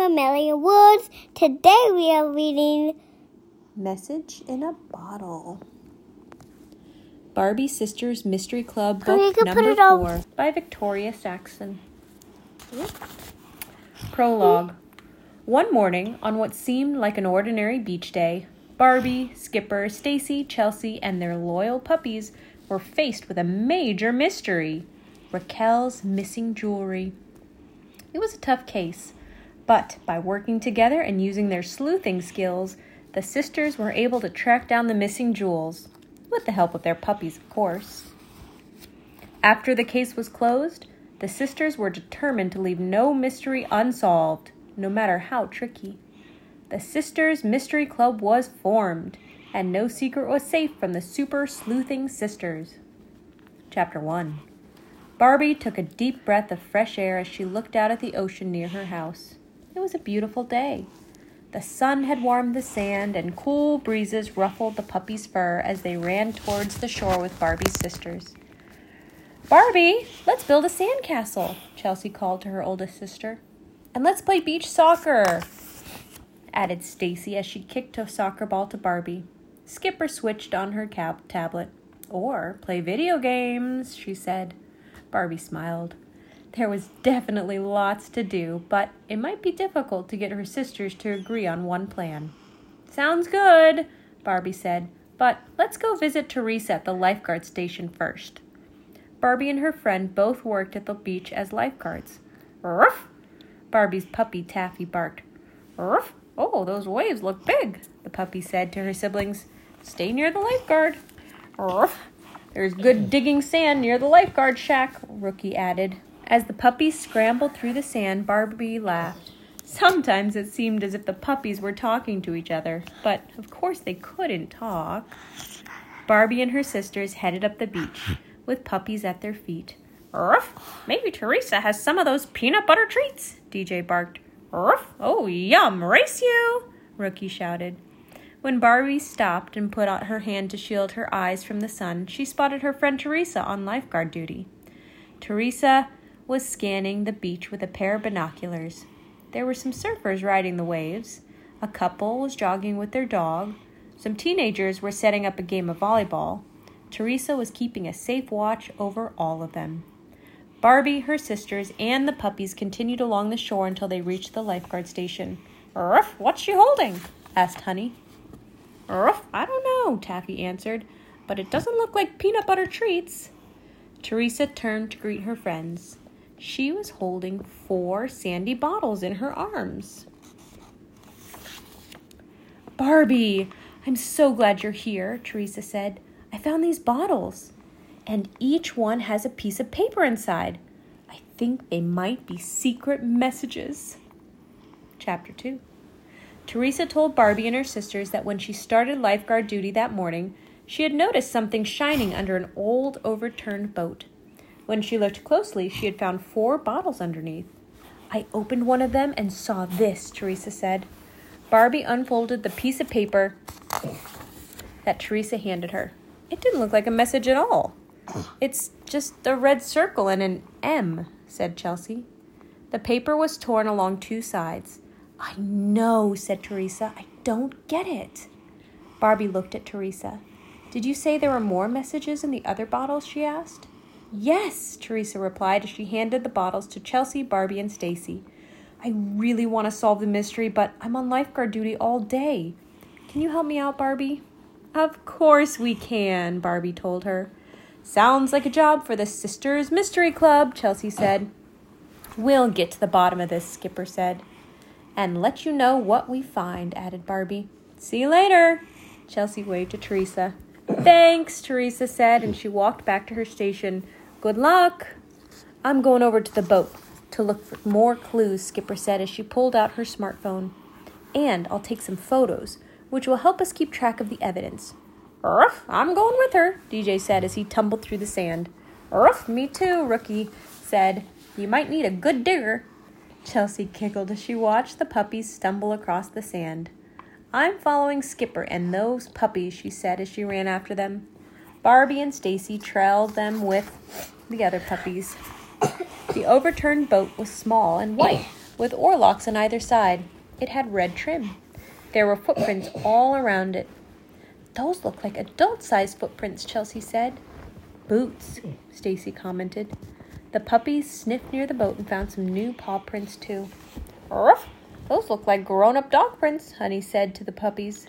to a million words. Today we are reading Message in a Bottle. Barbie Sisters Mystery Club Book Number it on- Four by Victoria Saxon. Prologue. One morning, on what seemed like an ordinary beach day, Barbie, Skipper, Stacie, Chelsea, and their loyal puppies were faced with a major mystery Raquel's missing jewelry. It was a tough case, but by working together and using their sleuthing skills, the sisters were able to track down the missing jewels, with the help of their puppies, of course. After the case was closed, the sisters were determined to leave no mystery unsolved, no matter how tricky. The Sisters Mystery Club was formed, and no secret was safe from the super sleuthing sisters. Chapter 1 Barbie took a deep breath of fresh air as she looked out at the ocean near her house. It was a beautiful day. The sun had warmed the sand, and cool breezes ruffled the puppy's fur as they ran towards the shore with Barbie's sisters. Barbie, let's build a sandcastle, Chelsea called to her oldest sister. And let's play beach soccer, added Stacie as she kicked a soccer ball to Barbie. Skipper switched on her tablet. Or play video games, she said. Barbie smiled. There was definitely lots to do, but it might be difficult to get her sisters to agree on one plan. Sounds good, Barbie said, but let's go visit Teresa at the lifeguard station first. Barbie and her friend both worked at the beach as lifeguards. Ruff! Barbie's puppy Taffy barked. Ruff! Oh, those waves look big, the puppy said to her siblings. Stay near the lifeguard. Ruff! There's good digging sand near the lifeguard shack, Rookie added. As the puppies scrambled through the sand, Barbie laughed. Sometimes it seemed as if the puppies were talking to each other, but of course they couldn't talk. Barbie and her sisters headed up the beach, with puppies at their feet. Ruff! Maybe Teresa has some of those peanut butter treats, DJ barked. Ruff! Oh, yum! Race you! Rookie shouted. When Barbie stopped and put out her hand to shield her eyes from the sun, she spotted her friend Teresa on lifeguard duty. Teresa was scanning the beach with a pair of binoculars. There were some surfers riding the waves. A couple was jogging with their dog. Some teenagers were setting up a game of volleyball. Teresa was keeping a safe watch over all of them. Barbie, her sisters, and the puppies continued along the shore until they reached the lifeguard station. Ruff, what's she holding? asked Honey. Ruff, I don't know, Taffy answered, but it doesn't look like peanut butter treats. Teresa turned to greet her friends. She was holding four sandy bottles in her arms. Barbie, I'm so glad you're here, Teresa said. I found these bottles, and each one has a piece of paper inside. I think they might be secret messages. Chapter 2 Teresa told Barbie and her sisters that when she started lifeguard duty that morning, she had noticed something shining under an old overturned boat. When she looked closely, she had found four bottles underneath. I opened one of them and saw this, Teresa said. Barbie unfolded the piece of paper that Teresa handed her. It didn't look like a message at all. It's just a red circle and an M, said Chelsea. The paper was torn along two sides. I know, said Teresa. I don't get it. Barbie looked at Teresa. Did you say there were more messages in the other bottles? she asked. Yes, Teresa replied as she handed the bottles to Chelsea, Barbie, and Stacie. I really want to solve the mystery, but I'm on lifeguard duty all day. Can you help me out, Barbie? Of course we can, Barbie told her. Sounds like a job for the Sisters Mystery Club, Chelsea said. We'll get to the bottom of this, Skipper said. And let you know what we find, added Barbie. See you later. Chelsea waved to Teresa. Thanks, Teresa said, and she walked back to her station. Good luck. I'm going over to the boat to look for more clues, Skipper said as she pulled out her smartphone. And I'll take some photos, which will help us keep track of the evidence. Ruff, I'm going with her, DJ said as he tumbled through the sand. Ruff, me too, Rookie said. You might need a good digger. Chelsea giggled as she watched the puppies stumble across the sand. I'm following Skipper and those puppies, she said as she ran after them. Barbie and Stacie trailed them with the other puppies. The overturned boat was small and white, with oarlocks on either side. It had red trim. There were footprints all around it. Those look like adult sized footprints, Chelsea said. Boots, Stacie commented. The puppies sniffed near the boat and found some new paw prints too. Ruff, those look like grown up dog prints, Honey said to the puppies.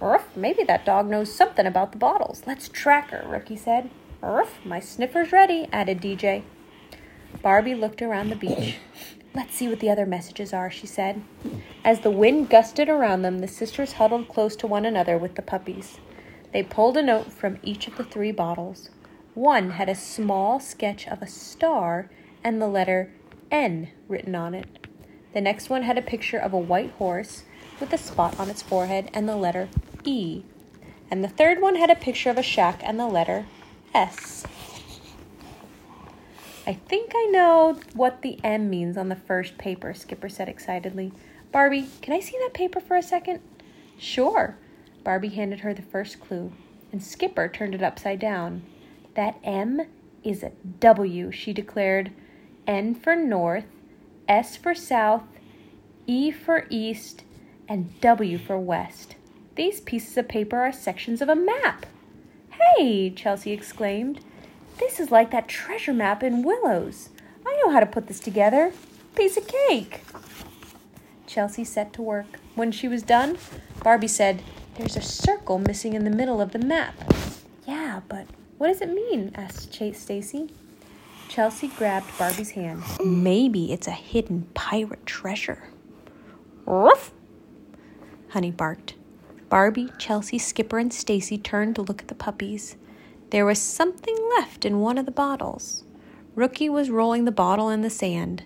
Ruff, maybe that dog knows something about the bottles. Let's track her, Rookie said. Ruff, my sniffer's ready, added DJ. Barbie looked around the beach. Let's see what the other messages are, she said. As the wind gusted around them, the sisters huddled close to one another with the puppies. They pulled a note from each of the three bottles. One had a small sketch of a star and the letter N written on it. The next one had a picture of a white horse with a spot on its forehead and the letter E. And the third one had a picture of a shack and the letter S. I think I know what the M means on the first paper, Skipper said excitedly. Barbie, can I see that paper for a second? Sure. Barbie handed her the first clue, and Skipper turned it upside down. That M is a W, she declared. N for north, S for south, E for east, and W for west. These pieces of paper are sections of a map. Hey, Chelsea exclaimed. This is like that treasure map in Willows. I know how to put this together. Piece of cake. Chelsea set to work. When she was done, Barbie said, There's a circle missing in the middle of the map. Yeah, but what does it mean? asked Chase Stacie. Chelsea grabbed Barbie's hand. Maybe it's a hidden pirate treasure. Ruff! Honey barked. Barbie, Chelsea, Skipper, and Stacie turned to look at the puppies. There was something left in one of the bottles. Rookie was rolling the bottle in the sand.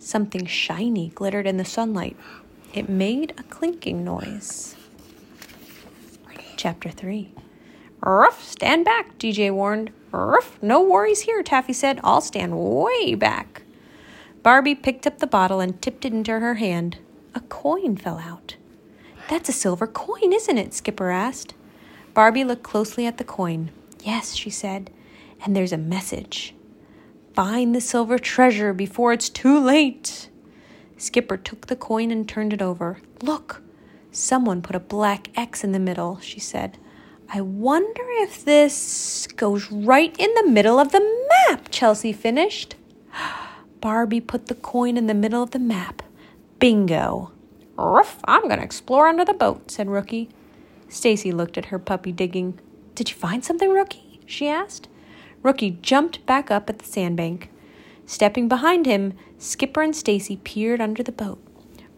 Something shiny glittered in the sunlight. It made a clinking noise. Chapter 3 Ruff, stand back, DJ warned. Ruff, no worries here, Taffy said. I'll stand way back. Barbie picked up the bottle and tipped it into her hand. A coin fell out. That's a silver coin, isn't it? Skipper asked. Barbie looked closely at the coin. Yes, she said, and there's a message. Find the silver treasure before it's too late. Skipper took the coin and turned it over. Look, someone put a black X in the middle, she said. I wonder if this goes right in the middle of the map, Chelsea finished. Barbie put the coin in the middle of the map. Bingo. Ruff, I'm going to explore under the boat, said Rookie. Stacie looked at her puppy digging. Did you find something, Rookie? she asked. Rookie jumped back up at the sandbank. Stepping behind him, Skipper and Stacie peered under the boat.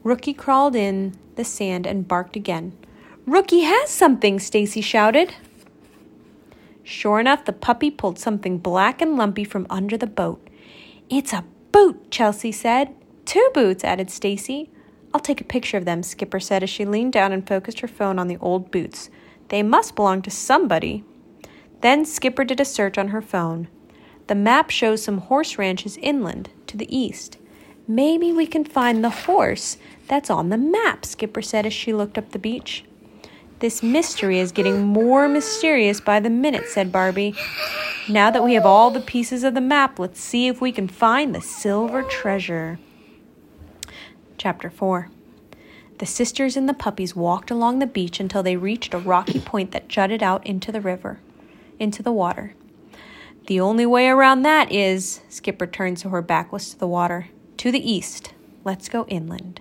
Rookie crawled in the sand and barked again. Rookie has something, Stacie shouted. Sure enough, the puppy pulled something black and lumpy from under the boat. It's a boot, Chelsea said. Two boots, added Stacie. I'll take a picture of them, Skipper said as she leaned down and focused her phone on the old boots. They must belong to somebody. Then Skipper did a search on her phone. The map shows some horse ranches inland to the east. Maybe we can find the horse that's on the map, Skipper said as she looked up the beach. This mystery is getting more mysterious by the minute, said Barbie. Now that we have all the pieces of the map, let's see if we can find the silver treasure. Chapter 4 the sisters and the puppies walked along the beach until they reached a rocky point that jutted out into the river, into the water. The only way around that is, Skipper turned so her back was to the water, to the east. Let's go inland.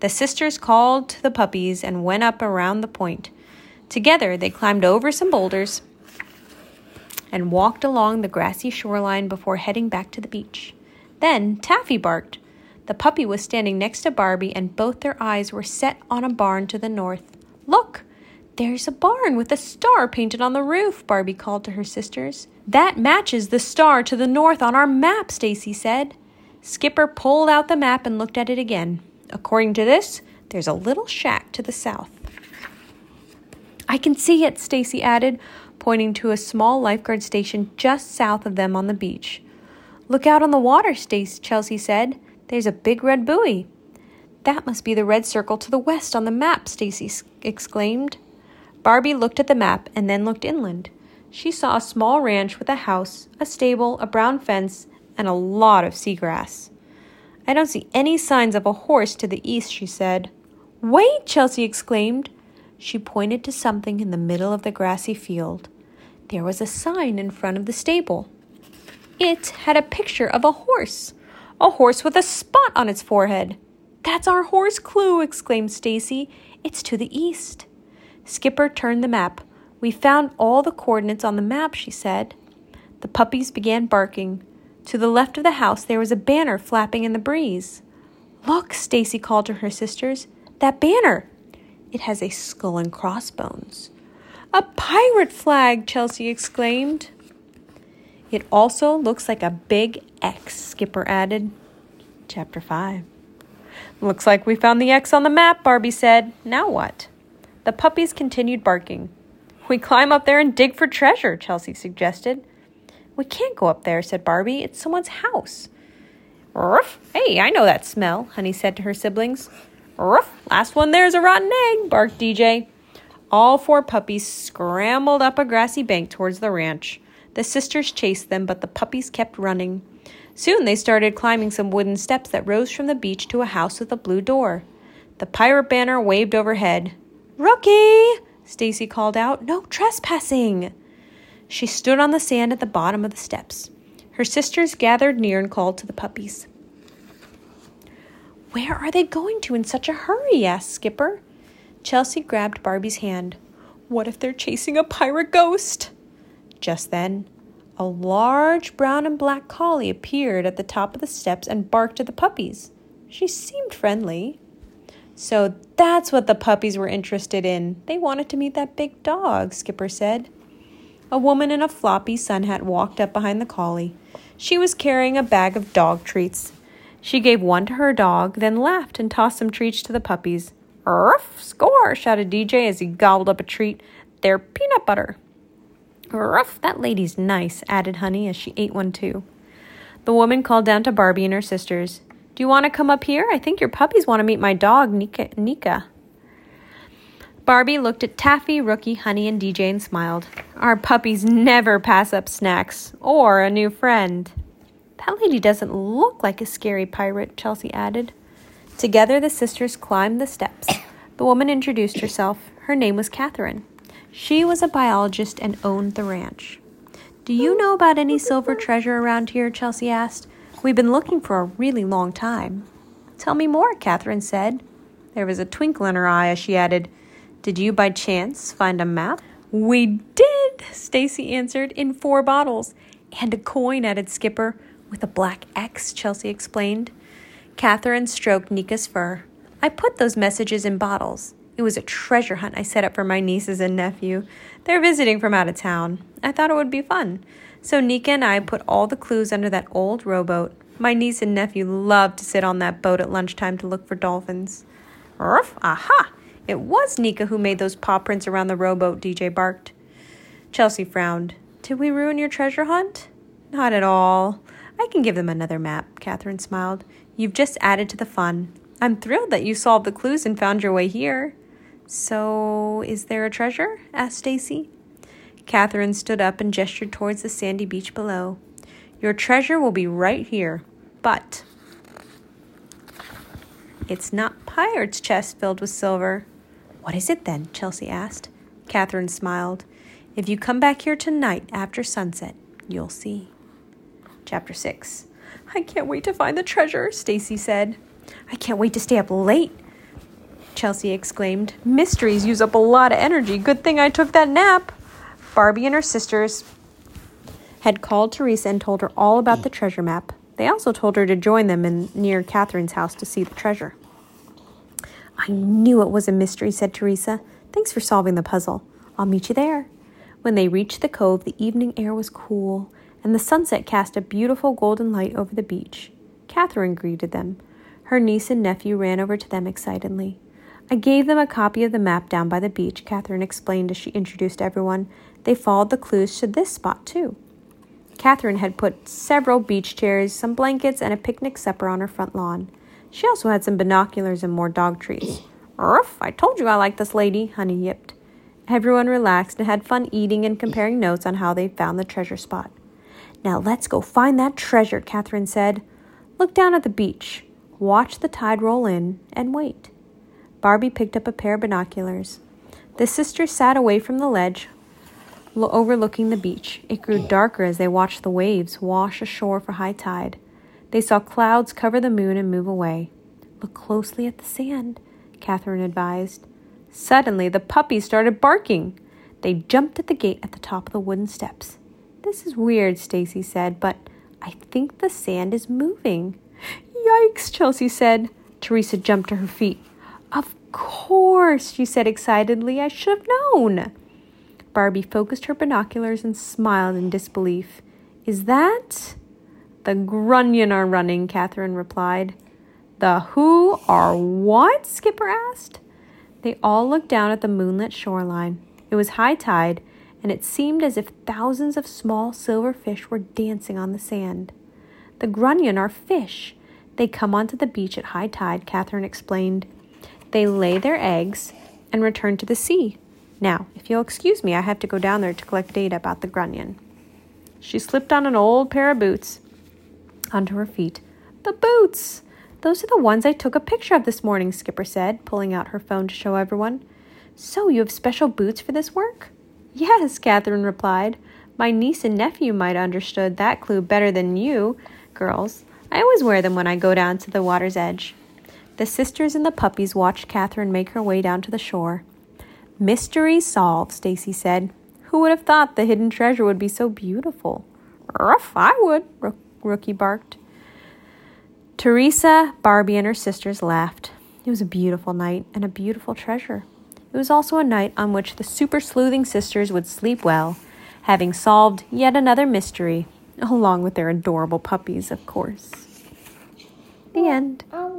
The sisters called to the puppies and went up around the point. Together, they climbed over some boulders and walked along the grassy shoreline before heading back to the beach. Then Taffy barked. The puppy was standing next to Barbie, and both their eyes were set on a barn to the north. Look, there's a barn with a star painted on the roof, Barbie called to her sisters. That matches the star to the north on our map, Stacie said. Skipper pulled out the map and looked at it again. According to this, there's a little shack to the south. I can see it, Stacie added, pointing to a small lifeguard station just south of them on the beach. Look out on the water, Stace, Chelsea said. There's a big red buoy. That must be the red circle to the west on the map, Stacie exclaimed. Barbie looked at the map and then looked inland. She saw a small ranch with a house, a stable, a brown fence, and a lot of seagrass. I don't see any signs of a horse to the east, she said. Wait, Chelsea exclaimed. She pointed to something in the middle of the grassy field. There was a sign in front of the stable. It had a picture of a horse, a horse with a spot on its forehead. That's our horse clue, exclaimed Stacie. It's to the east. Skipper turned the map. We found all the coordinates on the map, she said. The puppies began barking. To the left of the house there was a banner flapping in the breeze. Look, Stacie called to her sisters. That banner! It has a skull and crossbones. A pirate flag, Chelsea exclaimed. It also looks like a big X, Skipper added. Chapter 5. Looks like we found the X on the map, Barbie said. Now what? The puppies continued barking. We climb up there and dig for treasure, Chelsea suggested. We can't go up there, said Barbie. It's someone's house. Ruff! Hey, I know that smell, Honey said to her siblings. Ruff! Last one there's a rotten egg, barked DJ. All four puppies scrambled up a grassy bank towards the ranch. The sisters chased them, but the puppies kept running. Soon they started climbing some wooden steps that rose from the beach to a house with a blue door. The pirate banner waved overhead. Rookie! Stacie called out. No trespassing! She stood on the sand at the bottom of the steps. Her sisters gathered near and called to the puppies. Where are they going to in such a hurry? asked Skipper. Chelsea grabbed Barbie's hand. What if they're chasing a pirate ghost? Just then, a large brown and black collie appeared at the top of the steps and barked at the puppies. She seemed friendly. So that's what the puppies were interested in. They wanted to meet that big dog, Skipper said. A woman in a floppy sun hat walked up behind the collie. She was carrying a bag of dog treats. She gave one to her dog, then laughed and tossed some treats to the puppies. Ruff! Score! shouted DJ as he gobbled up a treat. They're peanut butter. Ruff! That lady's nice, added Honey as she ate one too. The woman called down to Barbie and her sisters. Do you want to come up here? I think your puppies want to meet my dog, Nika. Nika. Barbie looked at Taffy, Rookie, Honey, and DJ and smiled. Our puppies never pass up snacks or a new friend. That lady doesn't look like a scary pirate, Chelsea added. Together, the sisters climbed the steps. The woman introduced herself. Her name was Catherine. She was a biologist and owned the ranch. Do you know about any silver treasure around here? Chelsea asked. We've been looking for a really long time. Tell me more, Catherine said. There was a twinkle in her eye as she added, Did you by chance find a map? We did, Stacie answered, in four bottles. And a coin, added Skipper. With a black X, Chelsea explained. Catherine stroked Nika's fur. I put those messages in bottles. It was a treasure hunt I set up for my nieces and nephew. They're visiting from out of town. I thought it would be fun. So Nika and I put all the clues under that old rowboat. My niece and nephew love to sit on that boat at lunchtime to look for dolphins. Ruff! Aha! It was Nika who made those paw prints around the rowboat, DJ barked. Chelsea frowned. Did we ruin your treasure hunt? Not at all. I can give them another map, Catherine smiled. You've just added to the fun. I'm thrilled that you solved the clues and found your way here. So, is there a treasure? asked Stacie. Catherine stood up and gestured towards the sandy beach below. Your treasure will be right here, but it's not pirate's chest filled with silver. What is it then? Chelsea asked. Catherine smiled. If you come back here tonight after sunset, you'll see. Chapter 6 I can't wait to find the treasure, Stacie said. I can't wait to stay up late, Chelsea exclaimed. Mysteries use up a lot of energy. Good thing I took that nap. Barbie and her sisters had called Teresa and told her all about the treasure map. They also told her to join them in near Catherine's house to see the treasure. I knew it was a mystery, said Teresa. Thanks for solving the puzzle. I'll meet you there. When they reached the cove, the evening air was cool and the sunset cast a beautiful golden light over the beach. Catherine greeted them. Her niece and nephew ran over to them excitedly. I gave them a copy of the map down by the beach, Catherine explained as she introduced everyone. They followed the clues to this spot, too. Catherine had put several beach chairs, some blankets, and a picnic supper on her front lawn. She also had some binoculars and more dog treats. Ruff, I told you I liked this lady, Honey yipped. Everyone relaxed and had fun eating and comparing notes on how they found the treasure spot. Now let's go find that treasure, Catherine said. Look down at the beach. watch the tide roll in, and wait. Barbie picked up a pair of binoculars. The sisters sat away from the ledge, lo- overlooking the beach. It grew darker as they watched the waves wash ashore for high tide. They saw clouds cover the moon and move away. Look closely at the sand, Catherine advised. Suddenly, the puppies started barking. They jumped at the gate at the top of the wooden steps. This is weird, Stacie said, but I think the sand is moving. Yikes, Chelsea said. Teresa jumped to her feet. Of course, she said excitedly. I should have known. Barbie focused her binoculars and smiled in disbelief. Is that? The grunion are running, Catherine replied. The who are what? Skipper asked. They all looked down at the moonlit shoreline. It was high tide, and it seemed as if thousands of small silver fish were dancing on the sand. The grunion are fish. They come onto the beach at high tide, Catherine explained. They lay their eggs and return to the sea. Now, if you'll excuse me, I have to go down there to collect data about the grunion. She slipped on an old pair of boots onto her feet. The boots! Those are the ones I took a picture of this morning, Skipper said, pulling out her phone to show everyone. So, you have special boots for this work? Yes, Catherine replied. My niece and nephew might have understood that clue better than you, girls. I always wear them when I go down to the water's edge. The sisters and the puppies watched Catherine make her way down to the shore. Mystery solved, Stacie said. Who would have thought the hidden treasure would be so beautiful? Ruff, I would, Rookie barked. Teresa, Barbie, and her sisters laughed. It was a beautiful night and a beautiful treasure. It was also a night on which the super sleuthing sisters would sleep well, having solved yet another mystery, along with their adorable puppies, of course. The end. Oh,